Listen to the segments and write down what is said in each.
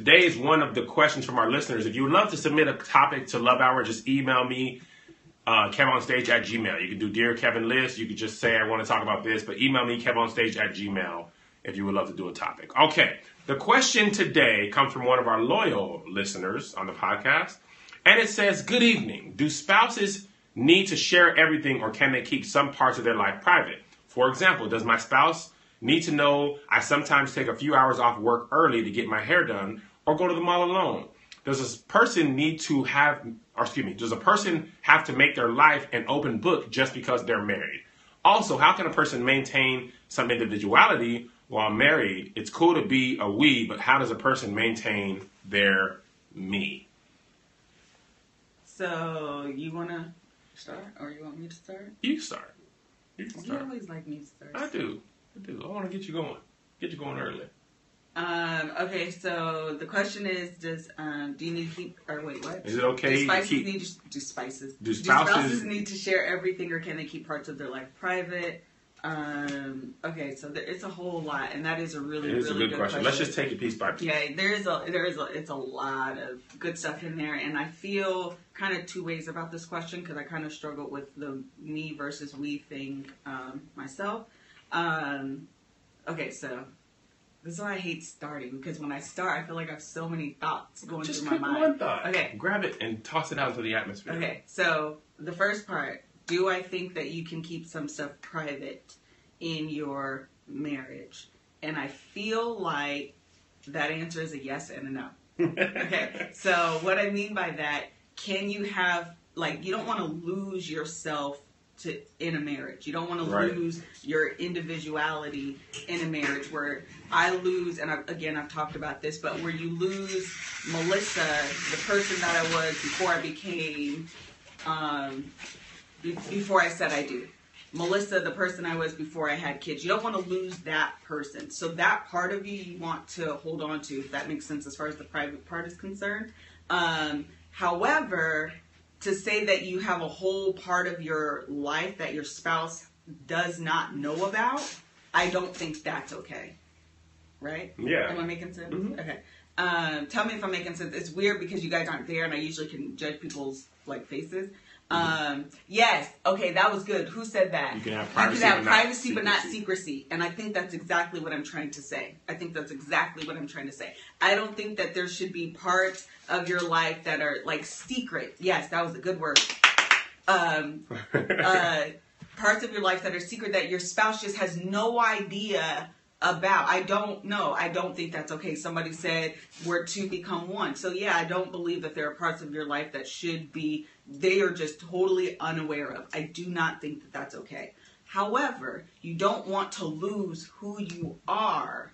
Today is one of the questions from our listeners. If you would love to submit a topic to Love Hour, just email me, uh, KevOnStage at Gmail. You can do Dear Kevin List. You could just say, I want to talk about this, but email me, KevOnStage at Gmail, if you would love to do a topic. Okay, the question today comes from one of our loyal listeners on the podcast, and it says, Good evening. Do spouses need to share everything or can they keep some parts of their life private? For example, does my spouse need to know I sometimes take a few hours off work early to get my hair done or go to the mall alone? Does a person need to have, or excuse me, does a person have to make their life an open book just because they're married? Also, how can a person maintain some individuality while married? It's cool to be a we, but how does a person maintain their me? So you wanna start, or you want me to start? You start. You can You always like me to start. I do. I do. I want to get you going. Get you going early. Um. Okay. So the question is, does um do you need to keep or wait what? Is it okay Do spices keep- need to, do spices Do spouses- need to share everything, or can they keep parts of their life private? Um. Okay. So there, it's a whole lot, and that is a really is really a good question. Let's just take it piece by piece. Yeah, there is a there is a it's a lot of good stuff in there, and I feel kind of two ways about this question because I kind of struggle with the me versus we thing um, myself. Um, okay, so this is why I hate starting because when I start, I feel like I have so many thoughts going Just through my pick mind. one thought. Okay. Grab it and toss it out into the atmosphere. Okay, so the first part do I think that you can keep some stuff private in your marriage? And I feel like that answer is a yes and a no. Okay, so what I mean by that, can you have, like, you don't want to lose yourself. To, in a marriage, you don't want to Right. lose your individuality in a marriage. Where I lose, and I, again, I've talked about this, but where you lose Melissa, the person that I was before I became um, be- before I said I do. Melissa, the person I was before I had kids. You don't want to lose that person. So that part of you, you want to hold on to, if that makes sense as far as the private part is concerned. Um, however, to say that you have a whole part of your life that your spouse does not know about, I don't think that's okay. Right? Yeah. Am I making sense? Mhm. Okay. Um, tell me if I'm making sense. It's weird because you guys aren't there, and I usually can judge people's like faces. Um, yes. Okay, that was good. Who said that? You can have You privacy, can have but not privacy, but not secrecy. secrecy. And I think that's exactly what I'm trying to say. I think that's exactly what I'm trying to say. I don't think that there should be parts of your life that are like secret. Yes, that was a good word. Um, uh, parts of your life that are secret that your spouse just has no idea about. I don't know. I don't think that's okay. Somebody said we're to become one. So yeah, I don't believe that there are parts of your life that should be they are just totally unaware of. I do not think that that's okay. However, you don't want to lose who you are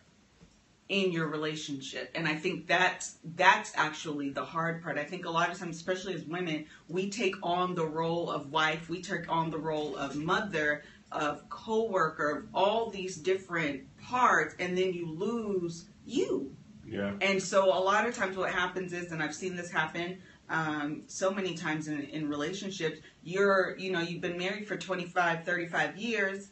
in your relationship and i think that's that's actually the hard part i think a lot of times especially as women we take on the role of wife we take on the role of mother of co-worker of all these different parts and then you lose you yeah. and so a lot of times what happens is, and I've seen this happen um, so many times in, in relationships, you're, you know, you've been married for 25, 35 years,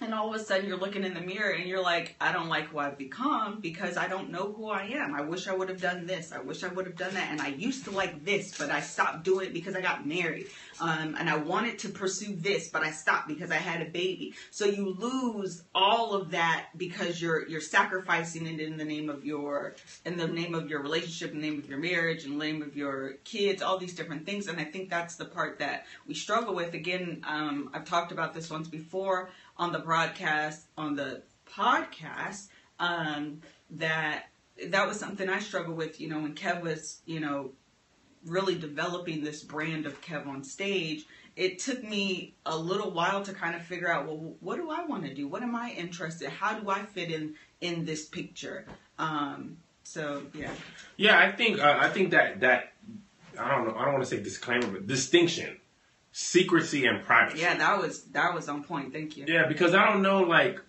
and all of a sudden you're looking in the mirror and you're like, I don't like who I've become because I don't know who I am. I wish I would have done this. I wish I would have done that. And I used to like this, but I stopped doing it because I got married. Um, and I wanted to pursue this, but I stopped because I had a baby. So you lose all of that because you're you're sacrificing it in the name of your in the name of your relationship, in the name of your marriage, in the name of your kids, all these different things. And I think that's the part that we struggle with. Again, um, I've talked about this once before on the broadcast, on the podcast, um, that that was something I struggled with, you know, when Kev was, you know, really developing this brand of Kev on stage. It took me a little while to kind of figure out, well, what do I want to do? What am I interested? How do I fit in in this picture? Um, So yeah, Yeah, I think uh, I think that that I don't know. I don't want to say disclaimer, but distinction, secrecy and privacy. yeah, that was that was on point. Thank you. Yeah, because I don't know, like,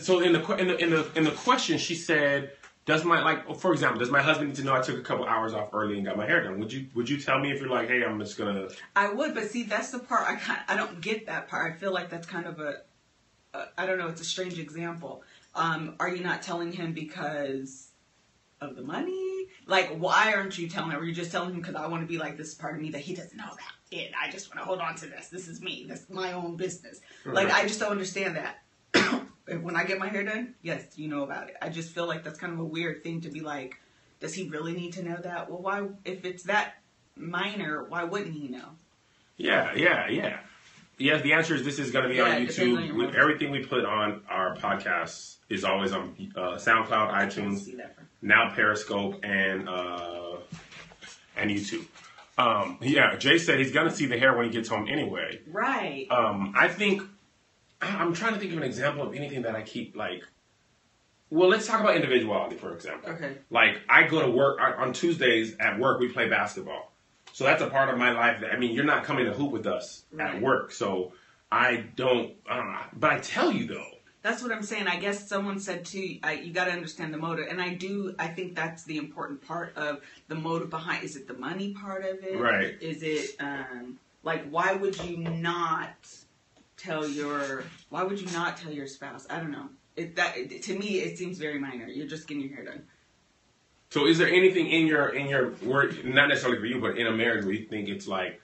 so in the in the in the in the question, she said, "Does my like, for example, does my husband need to know I took a couple hours off early and got my hair done? Would you would you tell me if you're like, hey, I'm just gonna, I would, but see, that's the part I kind I don't get that part. I feel like that's kind of a, a I don't know. It's a strange example. Um, are you not telling him because of the money? Like, why aren't you telling him? Are you just telling him because I want to be like this part of me that he doesn't know about it? I just want to hold on to this. This is me. This is my own business. Like, I just don't understand that. when I get my hair done, yes, you know about it. I just feel like that's kind of a weird thing to be like. Does he really need to know that? Well, why? If it's that minor, why wouldn't he know? yeah, yeah, yeah." Yes, the answer is this is going to be Yeah, on on YouTube. With motive. everything we put on our podcast is always on uh, SoundCloud, iTunes. Now Periscope, and uh, and YouTube. Um, yeah, Jay said he's gonna see the hair when he gets home anyway. Right. Um, I think I'm trying to think of an example of anything that I keep like. Well, let's talk about individuality for example. Okay. Like I go to work I, on Tuesdays at work. We play basketball, so that's a part of my life. That I mean, you're not coming to hoop with us at work, so I don't. Uh, but I tell you though, That's what I'm saying. I guess someone said too. I, you got to understand the motive, and I do. I think that's the important part of the motive behind. Is it the money part of it? Right. Is it um, like why would you not tell your Why would you not tell your spouse? I don't know. It, that it, to me, it seems very minor. You're just getting your hair done. So is there anything in your in your work, not necessarily for you, but in a marriage where you think it's like,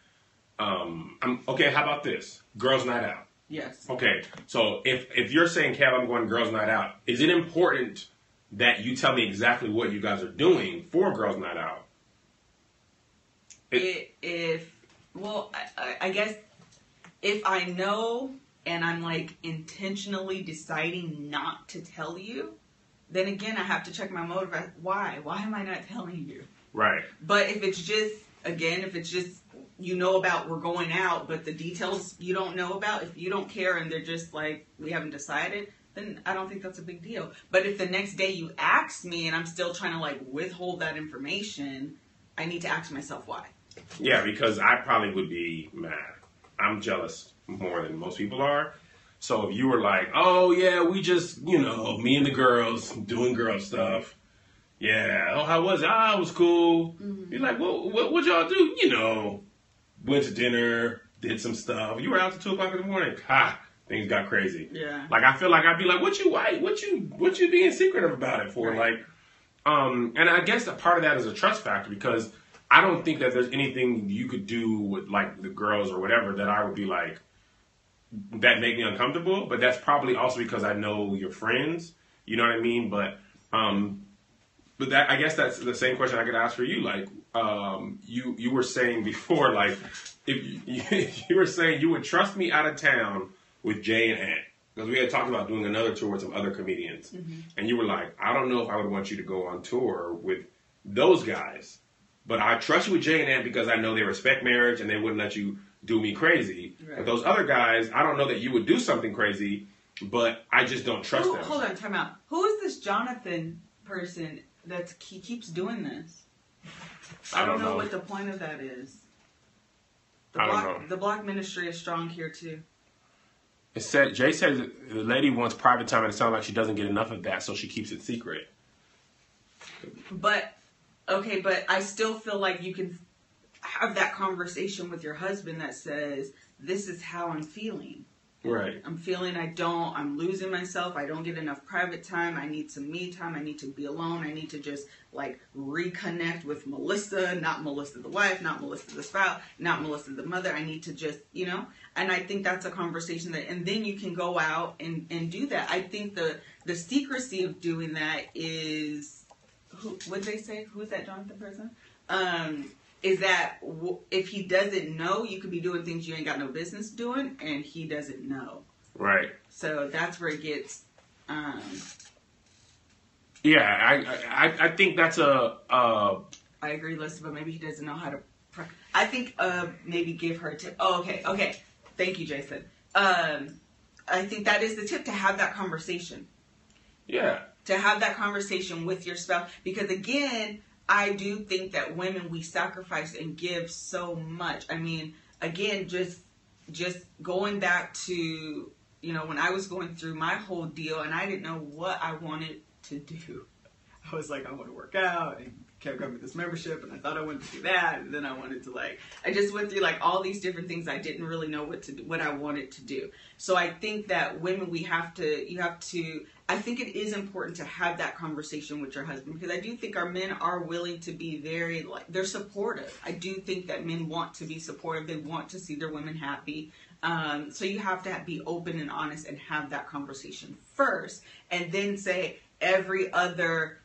um, I'm okay. How about this? Girls' night out. Yes. Okay, so if if you're saying, Kev, I'm going girls' night out, is it important that you tell me exactly what you guys are doing for girls' night out? It- if well, I, I- I guess if I know and I'm like intentionally deciding not to tell you, then again I have to check my motive. Why? Why am I not telling you? Right. But if it's just again, if it's just you know about we're going out, but the details you don't know about, if you don't care and they're just like we haven't decided, then I don't think that's a big deal. But if the next day you ask me and I'm still trying to like withhold that information, I need to ask myself why. Yeah, because I probably would be mad. I'm jealous more than most people are. So if you were like, oh yeah, we just, you know, me and the girls doing girl stuff. Yeah. Oh, how was it? Ah, it was cool. You're like, well, what what y'all do? You know, went to dinner, did some stuff. You were out till two o'clock in the morning. Ha! Things got crazy. Yeah. Like I feel like I'd be like, what you why what you what you being secretive about it for? Right. Like, um, and I guess a part of that is a trust factor because I don't think that there's anything you could do with like the girls or whatever that I would be like that make me uncomfortable. But that's probably also because I know your friends. You know what I mean? But um, but that I guess that's the same question I could ask for you. Like, um, you you were saying before, like if you, you were saying you would trust me out of town with Jay and Ant because we had talked about doing another tour with some other comedians, and you were like, I don't know if I would want you to go on tour with those guys, but I trust you with Jay and Ant because I know they respect marriage and they wouldn't let you do me crazy. Right. But those other guys, I don't know that you would do something crazy, but I just don't trust Who, them. hold on, time out. Who is this Jonathan person that he keeps doing this? I, don't, know. what the point of that is. The I don't block, know. The ministry is strong here too. It said Jay says the lady wants private time, and it sounds like she doesn't get enough of that, so she keeps it secret. But okay, but I still feel like you can have that conversation with your husband that says, "This is how I'm feeling. Right. I'm feeling I don't. I'm losing myself. I don't get enough private time. I need some me time. I need to be alone. I need to just like reconnect with Melissa, not Melissa the wife, not Melissa the spouse, not Melissa the mother. I need to just, you know. And I think that's a conversation that, and then you can go out and and do that. I think the the secrecy of doing that is, who would they say? Who's that Jonathan person? Um, is that w- if he doesn't know, you could be doing things you ain't got no business doing, and he doesn't know. Right. So that's where it gets. Um, Yeah, I I, I think that's a uh, I agree, Lisa, but maybe he doesn't know how to. I think uh, maybe give her a tip. Oh, okay, okay. Thank you, Jason. Um, I think that is the tip to have that conversation. yeah. to have that conversation with your spouse because again, I do think that women we sacrifice and give so much. I mean, again, just just going back to you know when I was going through my whole deal and I didn't know what I wanted to do. I was like, I want to work out and kept coming with this membership and I thought I wanted to do that and then I wanted to like I just went through like all these different things I didn't really know what to do, what I wanted to do. So I think that women we have to you have to I think it is important to have that conversation with your husband because I do think our men are willing to be very like they're supportive. I do think that men want to be supportive. They want to see their women happy. Um, so you have to be open and honest and have that conversation first, and then say every other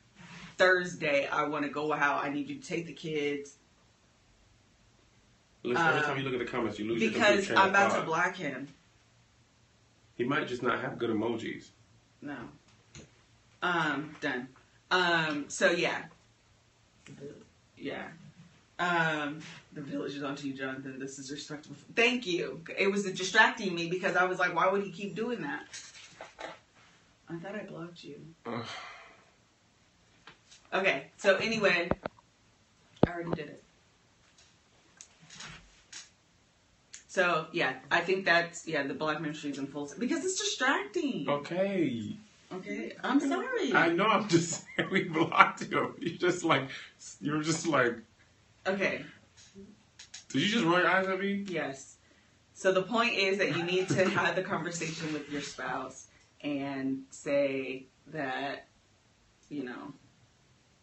Thursday I want to go out. I need you to take the kids Listen, every Um, time you look at the comments, you lose because your complete train I'm of about to block him. He might just not have good emojis. No. Um, done. Um, so yeah. Yeah. Um, the village is on to you, Jonathan. This is respectable. Thank you. It was distracting me because I was like, why would he keep doing that? I thought I blocked you. Okay, so anyway, I already did it. So yeah, I think that's yeah the black ministries in full because it's distracting. Okay. Okay, I'm sorry. I know. I'm just saying we blocked you. You're just like you're just like. Okay, Did you just roll your eyes at me? yes. So the point is that you need to have the conversation with your spouse and say that, you know,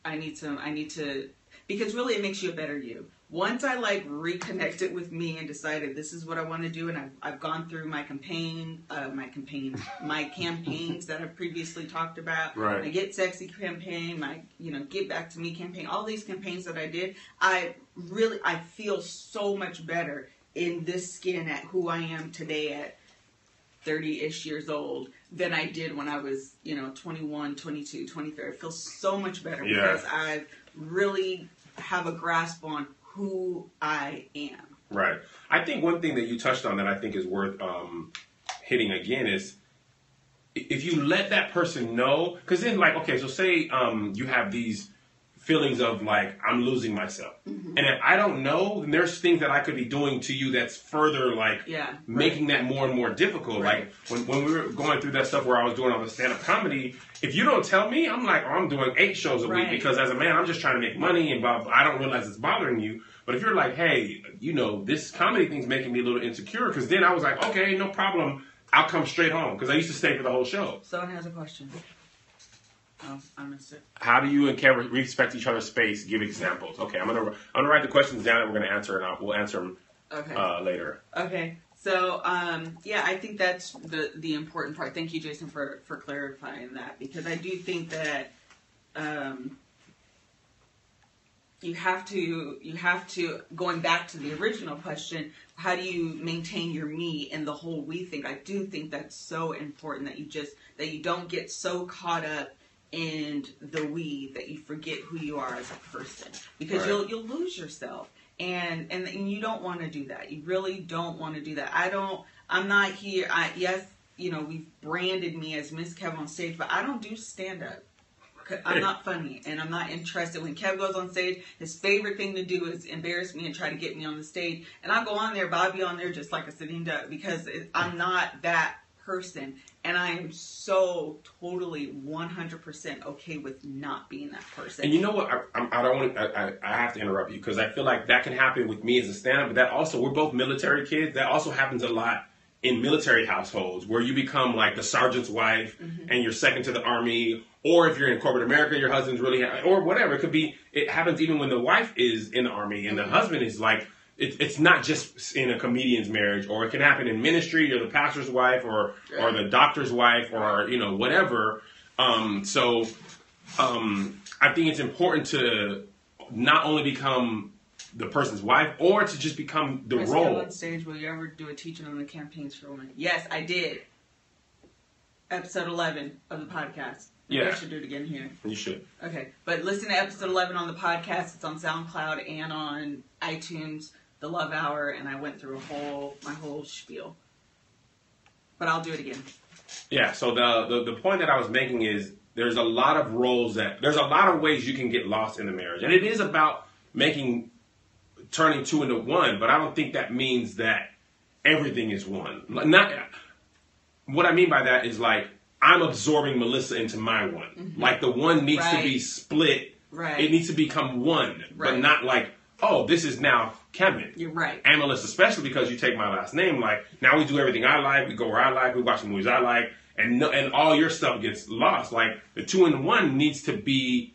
I need to, I need to, because really it makes you a better you. Once I like reconnected with me and decided this is what I want to do, and I've, I've gone through my campaign, uh, my campaign, my campaigns that I've previously talked about. Right. My Get Sexy campaign, my you know Get Back to Me campaign, all these campaigns that I did, I really I feel so much better in this skin at who I am today at 30-ish years old than I did when I was, you know, 21, 22, 23. I feel so much better Yeah. because I really have a grasp on who I am. Right. I think one thing that you touched on that I think is worth um, hitting again is if you let that person know, because then, like, okay, so say um, you have these feelings of like I'm losing myself, Mm-hmm. and if I don't know, then there's things that I could be doing to you that's further like Yeah, making that more and more difficult. Right. Like when, when we were going through that stuff where I was doing all the stand up comedy, if you don't tell me, I'm like, oh, I'm doing eight shows a week because as a man, I'm just trying to make money and blah, blah, I don't realize it's bothering you. But if you're like, hey, you know, this comedy thing's making me a little insecure, because then I was like, okay, no problem. I'll come straight home because I used to stay for the whole show. Someone has a question. It. How do you and Kevin respect each other's space? Give examples. Okay, I'm gonna I'm gonna write the questions down and we're gonna answer and we'll answer them Okay. uh, later. Okay. So um, yeah, I think that's the the important part. Thank you, Jason, for for clarifying that because I do think that um, you have to you have to going back to the original question. How do you maintain your me and the whole we thing I do think that's so important that you just that you don't get so caught up in the we that you forget who you are as a person. Because Right. you'll you'll lose yourself. And, and and you don't want to do that. You really don't want to do that. I don't i'm not here i yes you know we've branded me as miss kev on stage but i don't do stand up i'm not funny and i'm not interested. When kev goes on stage his favorite thing to do is embarrass me and try to get me on the stage. And i'll go on there but i'll be on there just like a sitting duck because it, i'm not that person and i am so totally 100% okay with not being that person And you know what? I, I'm- I don't want. I, I, I have to interrupt you because I feel like that can happen with me as a stand-up. But that also, we're both military kids. That also happens a lot in military households where you become like the sergeant's wife mm-hmm. and you're second to the army. Or if you're in corporate America, your husband's really, or whatever. It could be. It happens even when the wife is in the army and the mm-hmm. husband is like. It, it's not just in a comedian's marriage, or it can happen in ministry. You're the pastor's wife, or or the doctor's wife, or you know whatever. Um, so um, I think it's important to not only become the person's wife or to just become the Kev role. on stage, will you ever do a teaching on the campaigns for women? Yes, I did. Episode 11 of the podcast. Yeah. I should do it again here. You should. Okay, but listen to episode 11 on the podcast. It's on SoundCloud and on iTunes, The Love Hour, and I went through a whole my whole spiel. But I'll do it again. Yeah. So the, the the point that I was making is there's a lot of roles that there's a lot of ways you can get lost in the marriage, and it is about making turning two into one. But I don't think that means that everything is one. Not what I mean by that is like I'm absorbing Melissa into my one. Mm-hmm. Like the one needs to be split. Right. It needs to become one, but not like oh this is now Kevin. You're right. Melissa, especially because you take my last name. Like now we do everything I like. We go where I like. We watch the movies I like, and no, and all your stuff gets lost. Like the two in one needs to be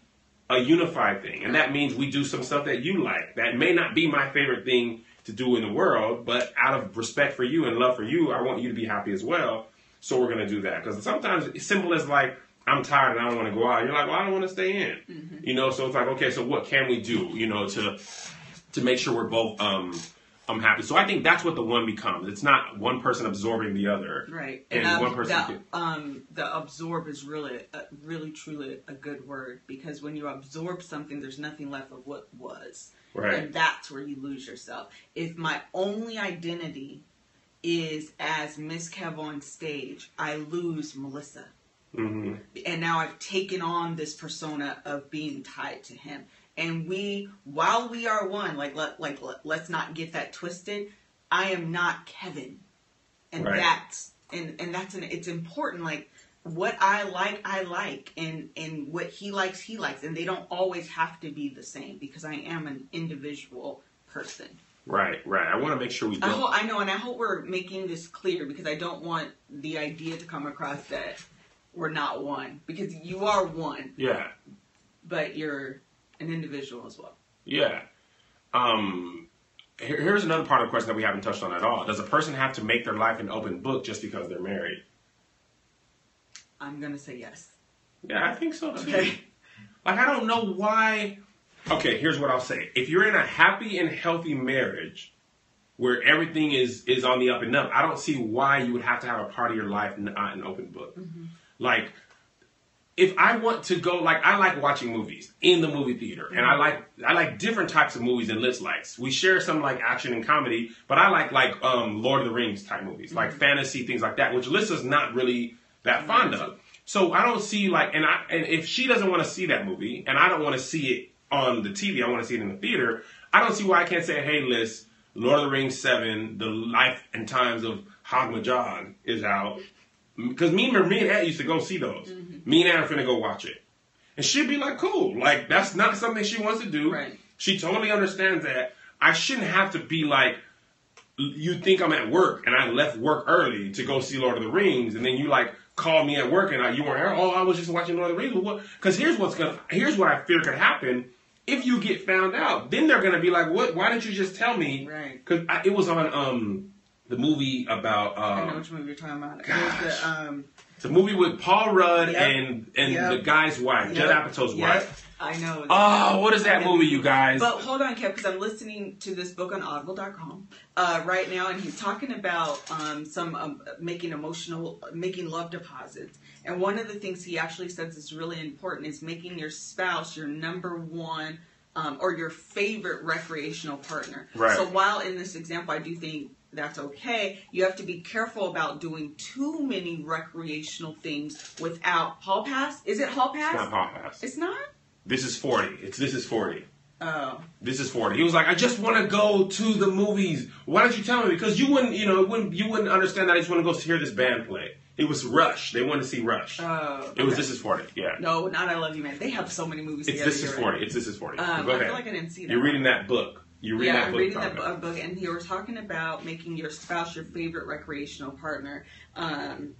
a unified thing, and that means we do some stuff that you like. That may not be my favorite thing to do in the world, but out of respect for you and love for you, I want you to be happy as well. So we're gonna do that because sometimes it's simple as like. I'm tired and I don't want to go out. You're like, well, I don't want to stay in. Mm-hmm. You know, so it's like, okay, so what can we do? You know, to to make sure we're both um I'm happy. So I think that's what the one becomes. It's not one person absorbing the other. Right, And, um, one person. the, can- um, the absorb is really, uh, really, truly a good word because when you absorb something, there's nothing left of what was, Right. and that's where you lose yourself. If my only identity is as Miss Kev on stage, I lose Melissa, Mm-hmm. and now I've taken on this persona of being tied to him. And we, while we are one, like let like let, let's not get that twisted. I am not Kevin, and Right. that's and and that's an it's important. Like what I like, I like, and and what he likes, he likes, and they don't always have to be the same because I am an individual person. Right, right. I want to make sure we I, don't. hope, I know, and I hope we're making this clear because I don't want the idea to come across that we're not one because you are one, Yeah, but you're an individual as well. yeah. Um, here- here's another part of the question that we haven't touched on at all. Does a person have to make their life an open book just because they're married? I'm gonna say yes. Yeah, I think so too. Okay. Like I don't know why. Okay, here's what I'll say. If you're in a happy and healthy marriage where everything is is on the up and up, I don't see why you would have to have a part of your life not an open book. Like if I want to go like I like watching movies in the movie theater and I mm-hmm. like I like different types of movies than Liz likes. We share some like action and comedy, but I like like um Lord of the Rings type movies, like mm-hmm. fantasy things like that, which Liz is not really that mm-hmm. fond of. So I don't see like and I and if she doesn't want to see that movie and I don't want to see it on the TV, I want to see it in the theater, I don't see why I can't say, "Hey Liz, Lord of the Rings 7, The Life and Times of Hogmajan is out." Because me, me and Aunt used to go see those. Me and Aunt are finna go watch it. And she'd be like, cool. Like, that's not something she wants to do. Right. She totally understands that. I shouldn't have to be like, you think I'm at work and I left work early to go see Lord of the Rings, and then you like call me at work and I, you weren't here. Oh, I was just watching Lord of the Rings. Because here's what's gonna, here's what I fear could happen. If you get found out, then they're gonna be like, "What? Why didn't you just tell me?" Right. Because it was on um the movie about I know um, which movie you're talking about. It was the, um, it's a movie with Paul Rudd Yep. and and Yep. the guy's wife, Judd Apatow's Yep. wife. I know. Oh, what is that movie, you guys? But hold on, Kev, because I'm listening to this book on Audible.com uh, right now, and he's talking about um, some um, making emotional, making love deposits. And one of the things he actually says is really important is making your spouse your number one um, or your favorite recreational partner. Right. So while in this example, I do think that's okay. You have to be careful about doing too many recreational things without hall pass. Is it hall pass? It's not Paul Pass. It's not. This is forty. It's this is forty. Oh. This is forty. He was like, I just want to go to the movies. Why don't you tell me? Because you wouldn't, you know, wouldn't you wouldn't understand that I just want to go hear this band play. It was Rush. They wanted to see Rush. Oh. it was. This is forty. Yeah. No, not I Love You Man. They have so many movies It's. This is you're right. forty. It's This is forty. Um, Go I ahead. feel like I didn't see that. You're reading that book. You're reading yeah, that I'm book. reading bu- book, and you were talking about making your spouse your favorite recreational partner, um,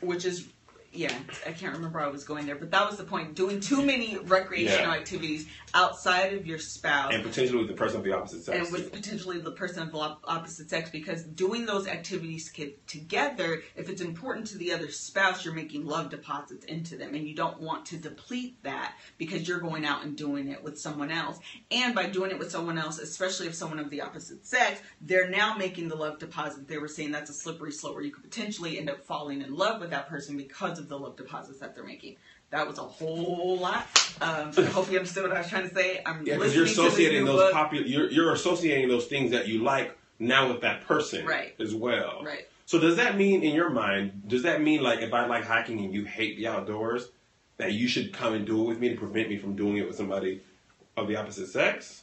which is, yeah, I can't remember I was going there, but that was the point. Doing too many recreational Yeah. activities outside of your spouse and potentially with the person of the opposite sex. and with potentially the person of the opposite sex because doing those activities together if it's important to the other spouse you're making love deposits into them and you don't want to deplete that because you're going out and doing it with someone else and by doing it with someone else especially if someone of the opposite sex they're now making the love deposit they were saying that's a slippery slope where you could potentially end up falling in love with that person because of the love deposits that they're making that was a whole lot um, i hope you understood what i was trying to say i'm Yeah, because you're associating those popular. You're, you're associating those things that you like now with that person, Right. As well, Right. So does that mean, in your mind, does that mean like if I like hiking and you hate the outdoors, that you should come and do it with me to prevent me from doing it with somebody of the opposite sex?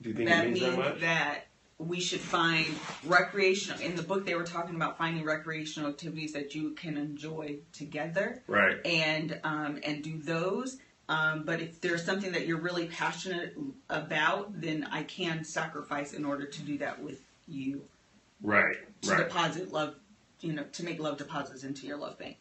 Do you think that it means means that much? that we should find recreational in the book they were talking about finding recreational activities that you can enjoy together right. and um, and do those um, but if there's something that you're really passionate about then i can sacrifice in order to do that with you Right. to Right. deposit love you know to make love deposits into your love bank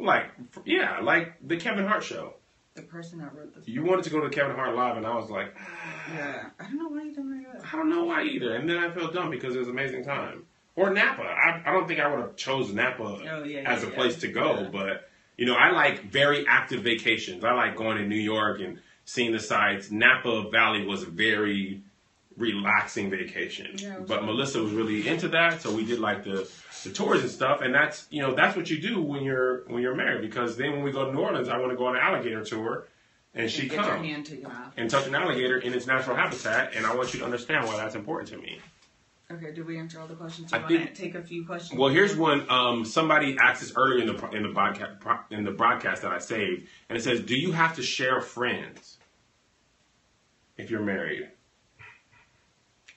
Like, yeah, like the Kevin Hart show. The person that wrote this You wanted to go to Kevin Hart live, and I was like, yeah i don't know why you don't like that I don't know why either. And then I felt dumb because it was an amazing time. Or Napa. I, I don't think I would have chose Napa Oh, yeah, as yeah, a place to go, Yeah. but you know, I like very active vacations. I like going to New York and seeing the sights. Napa Valley was very relaxing vacation. Yeah, but. Melissa was really into that, so we did like the the tours and stuff, and that's you know that's what you do when you're when you're married because then when we go to New Orleans, I want to go on an alligator tour, and she comes to and touch an alligator in its natural habitat, and I want you to understand why that's important to me. okay did we answer all the questions you I want to think- take a few questions Well, here's one. Um, somebody asked this earlier in the in the broadcast in the broadcast that I saved, and it says, "Do you have to share friends if you're married?"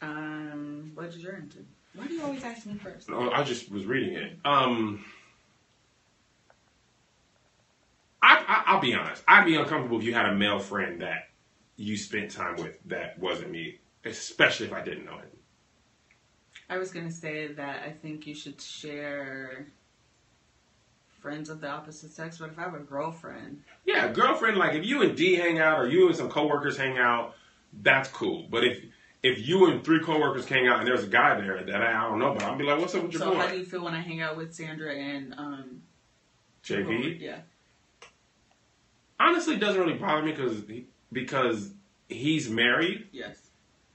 Um, what did you into? Why do you always ask me first? I just was reading it. Um, I, I, I'll be honest. I'd be uncomfortable if you had a male friend that you spent time with that wasn't me, especially if I didn't know him. I was gonna say that I think you should share friends of the opposite sex, but if I have a girlfriend, Yeah, girlfriend. Like if you and D hang out, or you and some coworkers hang out, that's cool. But if if you and three coworkers hang out and there's a guy there that I, I don't know, but I'd be like, "What's up with your so boy, how do you feel when I hang out with Sandra and um? JP?" Yeah. Honestly, it doesn't really bother me because because he's married Yes.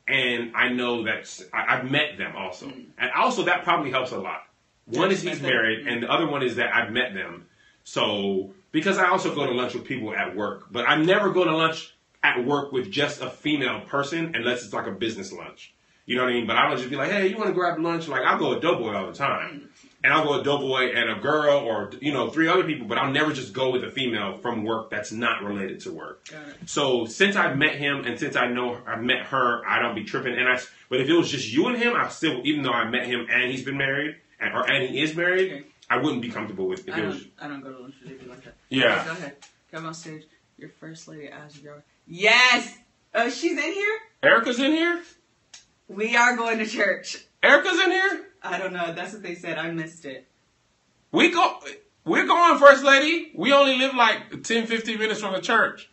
and I know that I, I've met them also, Mm. and also that probably helps a lot. One is he's married, Mm. and the other one is that I've met them. So because I also go to lunch with people at work, but I never go to lunch at work with just a female person unless it's like a business lunch. You know what I mean? But I would just be like, hey, you want to grab lunch? Like I'll go with Doughboy all the time. And I'll go with Doughboy and a girl or, you know, three other people, but I'll never just go with a female from work that's not related to work. Got it. So since I've met him and since I know I've met her, I don't be tripping. And I, but if it was just you and him, I still, even though I met him and he's been married, and, or and he is married, Okay. I wouldn't be comfortable with if I it was. don't. I don't go to lunch with JP like that. Yeah. Go ahead. Come on stage. Your first lady your girl. Yes. Oh, she's in here. Erica's in here. We are going to church. Erica's in here. I don't know. That's what they said. I missed it. We go. We're going, first lady. We only live like 10, 15 minutes from the church.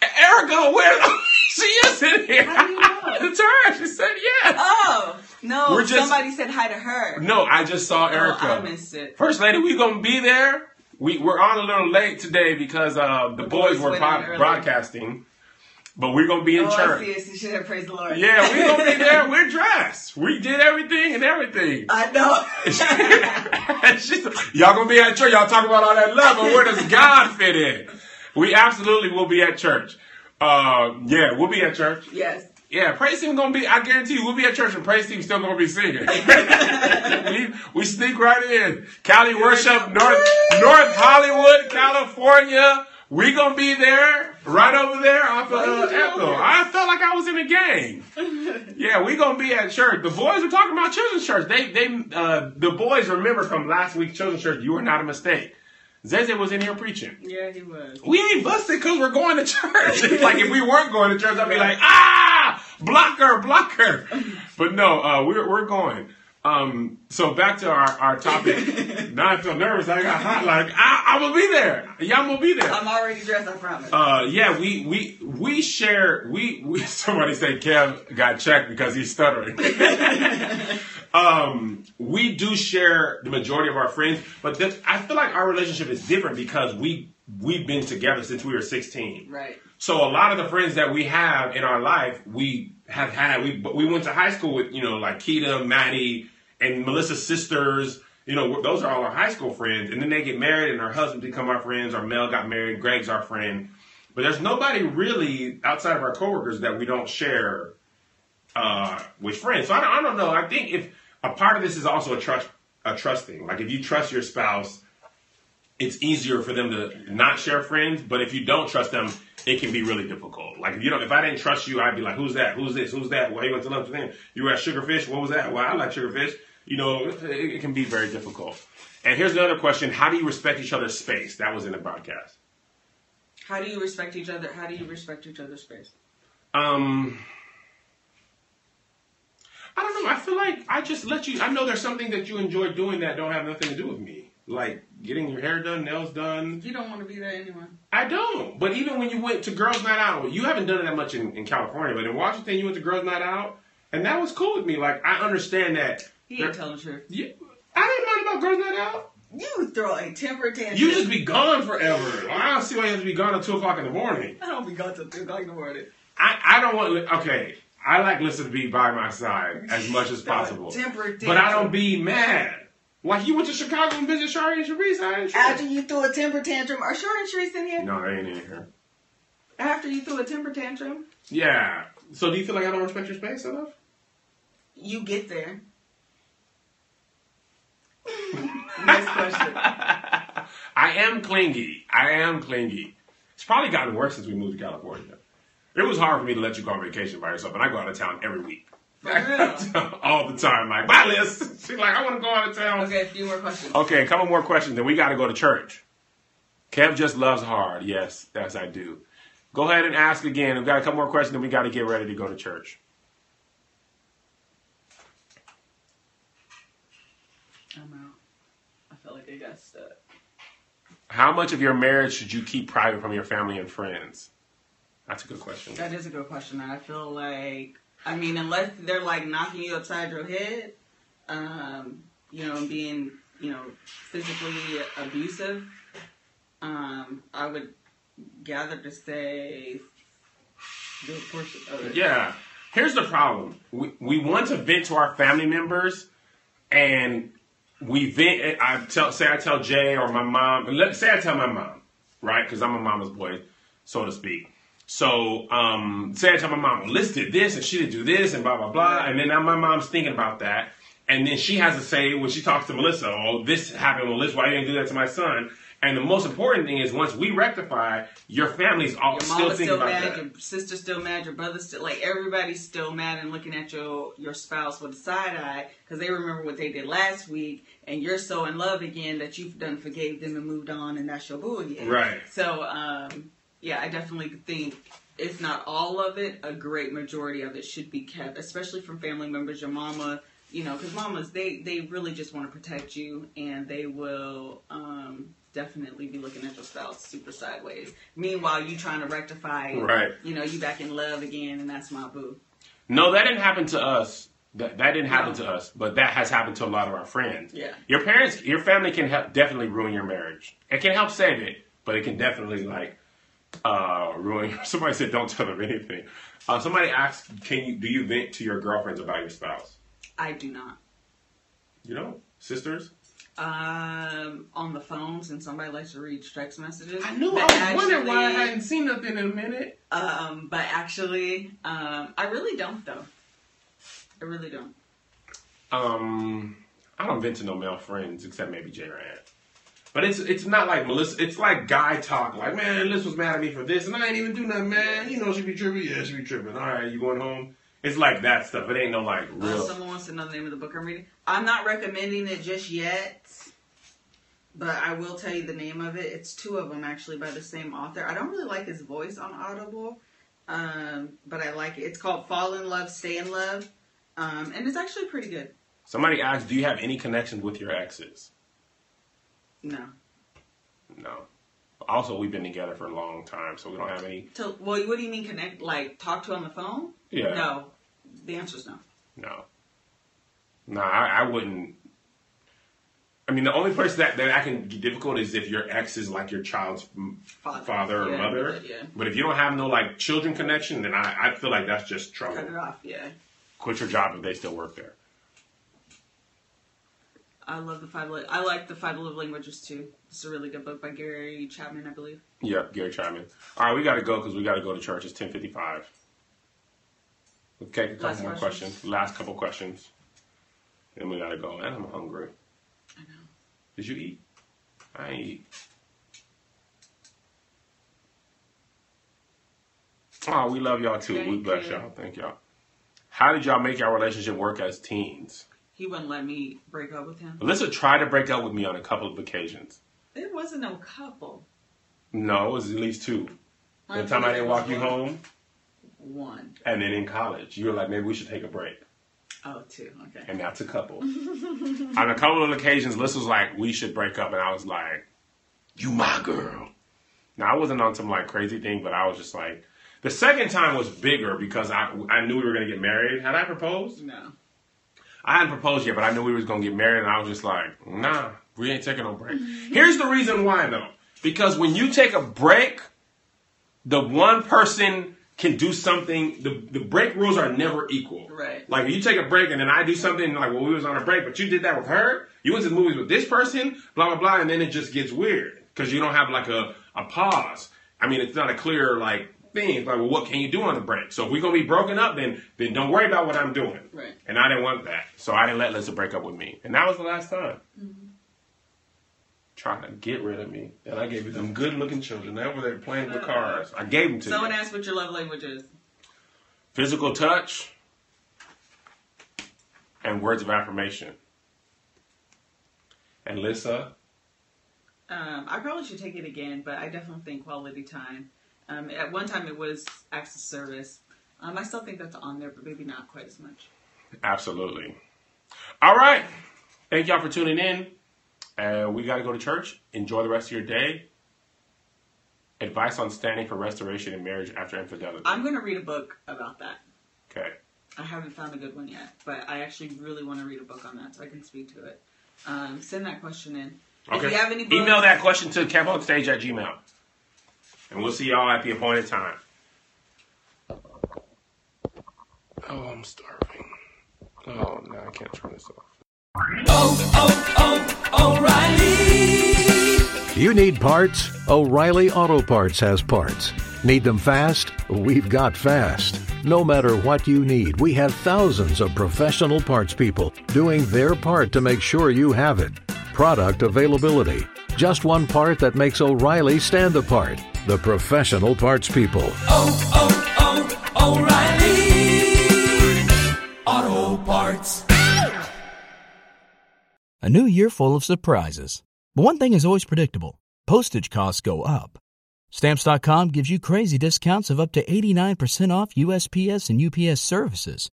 Erica, where? she is in here. How do you know? the church. She said yes. Oh no! We're just- somebody said hi to her. No, I just saw Oh, Erica. I missed it. First lady, we gonna be there. We we're on a little late today because uh, the, boys, boys were went pod- on early. broadcasting, but we're gonna be in oh, church. see it. So she said, "Praise the Lord." Yeah, we're gonna be there. We're dressed. We did everything and everything. I know. Y'all gonna be at church. Y'all talk about all that love, but where does God fit in? We absolutely will be at church. Uh, yeah, we'll be at church. yes. Yeah, praise team gonna be. I guarantee you, we'll be at church and praise team still gonna be singing. we, we sneak right in. Cali worship, North North Hollywood, California. We gonna be there, right over there off of uh, Ethel. I felt like I was in a game. Yeah, we gonna be at church. The boys were talking about children's church. They they uh, the boys remember from last week's children's church. You were not a mistake. Zeze was in here preaching. Yeah, he was. We ain't busted because we're going to church. like if we weren't going to church, I'd be like, ah, blocker, blocker. But no, uh, we're we're going. Um, so back to our, our topic. now I feel nervous. I got hot. Like I, I'm gonna be there. I'm gonna be there. I'm already dressed. I promise. Uh, yeah, we we we share. We, we somebody said Kev got checked because he's stuttering. Um, we do share the majority of our friends, but this, I feel like our relationship is different because we we've been together since we were 16. right. So a lot of the friends that we have in our life, we have had. We we went to high school with you know like Keita, Maddie, and Melissa's sisters. You know those are all our high school friends, and then they get married, and our husbands become our friends. Our Mel got married. Greg's our friend. But there's nobody really outside of our coworkers that we don't share uh, with friends. So I don't, I don't know. I think if a part of this is also a trust a trust thing. Like if you trust your spouse, it's easier for them to not share friends. But if you don't trust them, it can be really difficult. Like if you know, if I didn't trust you, I'd be like, "Who's that? Who's this? Who's that? Why you went to lunch with him? You were at Sugarfish? What was that? Well, I like Sugarfish." You know, it, it can be very difficult. And here's another question: How do you respect each other's space? That was in the broadcast. How do you respect each other? How do you respect each other's space? Um, I don't know. I feel like I just let you. I know there's something that you enjoy doing that don't have nothing to do with me, like getting your hair done, nails done. You don't want to be there anyway. I don't. But even when you went to girls' night out, you haven't done it that much in, in California, but in Washington, you went to girls' night out, and that was cool with me. Like I understand that. He ain't telling the truth. Yeah, I didn't mind about girls' night out. You throw a temper tantrum. You just be gone forever. I don't see why you have to be gone at two o'clock in the morning. I don't be gone till two o'clock in the morning. I, I don't want. Okay, I like Lissa to be by my side as much as possible. Temper But I don't be mad. Like you went to Chicago and visited Shari and Sharice. I ain't sure. After you threw a temper tantrum, are Short and Sharice in here? No, they ain't in here. After you threw a temper tantrum, Yeah. So do you feel like I don't respect your space enough? you get there. Next question. I am clingy. I am clingy. It's probably gotten worse since we moved to California. It was hard for me to let you go on vacation by yourself, and I go out of town every week. For. All the time. Like, bye, Liz. She's like, I want to go out of town. Okay, a few more questions. Okay, a couple more questions, then we got to go to church. Kev just loves hard. Yes, yes, I do. Go ahead and ask again. We've got a couple more questions, then we got to get ready to go to church. I'm out. I feel like I got stuck. How much of your marriage should you keep private from your family and friends? That's a good question. That is a good question. I feel like, I mean, unless they're like knocking you upside your head, um, you know, and being, you know, physically abusive, um, I would gather to say good portion of it. Yeah. Here's the problem. We, we want to vent to our family members, and we vent. I tell, say I tell Jay or my mom. Let's say I tell my mom, right? Because I'm a mama's boy, so to speak. So, um, say I tell my mom, did this and she didn't do this and blah blah blah, and then now my mom's thinking about that, and then she has to say when she talks to Melissa, oh, this happened with Liz. Why you didn't you do that to my son? And the most important thing is once we rectify, your family's all Your still thinking still about mad, that. your sister's still mad, your brother's still like everybody's still mad and looking at your your spouse with a side eye because they remember what they did last week, and you're so in love again that you've done forgave them and moved on, and that's your boo again. Right. So, um, yeah, I definitely think if not all of it, a great majority of it should be kept, especially from family members. Your mama, you know, because mamas they they really just want to protect you, and they will. Um, Definitely be looking at your spouse super sideways. Meanwhile, you trying to rectify, Right. You know, you back in love again, and that's my boo. No, that didn't happen to us. That, that didn't happen No. to us, but that has happened to a lot of our friends. Yeah. Your parents, your family can help, definitely ruin your marriage. It can help save it, but it can definitely like uh, ruin. Somebody said, "Don't tell them anything." Uh, somebody asked, "Can you do you vent to your girlfriends about your spouse?" I do not. You know, sisters. Um, on the phones, and somebody likes to read text messages. I knew. But I was wondering why I actually- hadn't seen nothing in a minute. Um, but actually, um, I really don't though. I really don't. Um, I don't vent to no male friends except maybe J Rand. But it's it's not like Melissa. It's like guy talk. Like man, Liz was mad at me for this, and I ain't even do nothing, man. You know she be tripping. Yeah, she be tripping. All right, you going home? It's like that stuff. It ain't no like Uh, real. someone wants to know the name of the book I'm reading. I'm not recommending it just yet, but I will tell you the name of it. It's two of them actually by the same author. I don't really like his voice on Audible, um, but I like it. It's called Fall in Love, Stay in Love, um, and it's actually pretty good. Somebody asked, "Do you have any connections with your exes?" No, No. Also, we've been together for a long time, so we don't have any. to, well, what do you mean connect? Like talk to on the phone? Yeah. No, the answer is no. No. No, I, I wouldn't. I mean, the only person that, that I can get difficult is if your ex is like your child's Father, father or Yeah, mother. but yeah. But if you don't have no like children connection, then I, I feel like that's just trouble. Cut it off. Yeah. Quit your job if they still work there. I love the five. Li- I like the Five Love Languages too. It's a really good book by Gary Chapman, I believe. Yep, Gary Chapman. All right, we got to go because we got to go to church. It's ten fifty five. Okay, a couple Last more questions. questions. Last couple questions. and we got to go. And I'm hungry. I know. Did you eat? I eat. Oh, we love y'all too. we bless you. y'all. Thank y'all. How did y'all make your relationship work as teens? He wouldn't let me break up with him. Alyssa tried to break up with me on a couple of occasions. It wasn't no couple. No, it was at least two. The time I didn't walk you home, One. and then in college, you were like, maybe we should take a break. Oh, two. Okay. and that's a couple. On a couple of occasions, Liz was like, "We should break up," and I was like, "You my girl." Now I wasn't on some like crazy thing, but I was just like, the second time was bigger because I I knew we were gonna get married. Had I proposed? No. I hadn't proposed yet, but I knew we was gonna get married, and I was just like, "Nah, we ain't taking no break." Here's the reason why, though, because when you take a break, the one person can do something. The the break rules are never equal. Right. Like if you take a break and then I do something like well we was on a break, but you did that with her. You went to the movies with this person, blah blah blah, and then it just gets weird because you don't have like a a pause. I mean, it's not a clear like thing. It's like well, what can you do on the break? So if we're gonna be broken up, then then don't worry about what I'm doing. Right. And I didn't want that, so I didn't let Lisa break up with me, and that was the last time. Trying to get rid of me, and I gave you them good-looking children. They were there playing with cars. I gave them to Someone you. asked what your love language is. Physical touch and words of affirmation. And Lisa. Um, I probably should take it again, but I definitely think quality time. Um, at one time, it was acts of service. Um, I still think that's on there, but maybe not quite as much. absolutely. All right. Thank y'all for tuning in. Uh, we got to go to church. Enjoy the rest of your day. Advice on standing for restoration in marriage after infidelity. I'm going to read a book about that. okay. I haven't found a good one yet, but I actually really want to read a book on that so I can speak to it. Um, send that question in. Okay. If you have any books, Email that question to kevonstage at gmail. And we'll see y'all at the appointed time. Oh, I'm starving. Oh, no, I can't turn this off. Oh, oh, oh, O'Reilly! You need parts? O'Reilly Auto Parts has parts. Need them fast? We've got fast. No matter what you need, we have thousands of professional parts people doing their part to make sure you have it. Product availability. Just one part that makes O'Reilly stand apart. The professional parts people. Oh, oh, oh, O'Reilly! Auto Parts. A new year full of surprises. But one thing is always predictable postage costs go up. Stamps.com gives you crazy discounts of up to 89% off USPS and UPS services.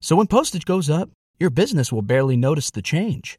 So when postage goes up, your business will barely notice the change.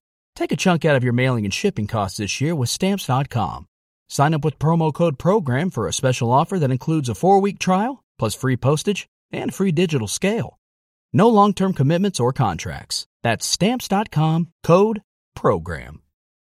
Take a chunk out of your mailing and shipping costs this year with Stamps.com. Sign up with promo code PROGRAM for a special offer that includes a four week trial, plus free postage and free digital scale. No long term commitments or contracts. That's Stamps.com code PROGRAM.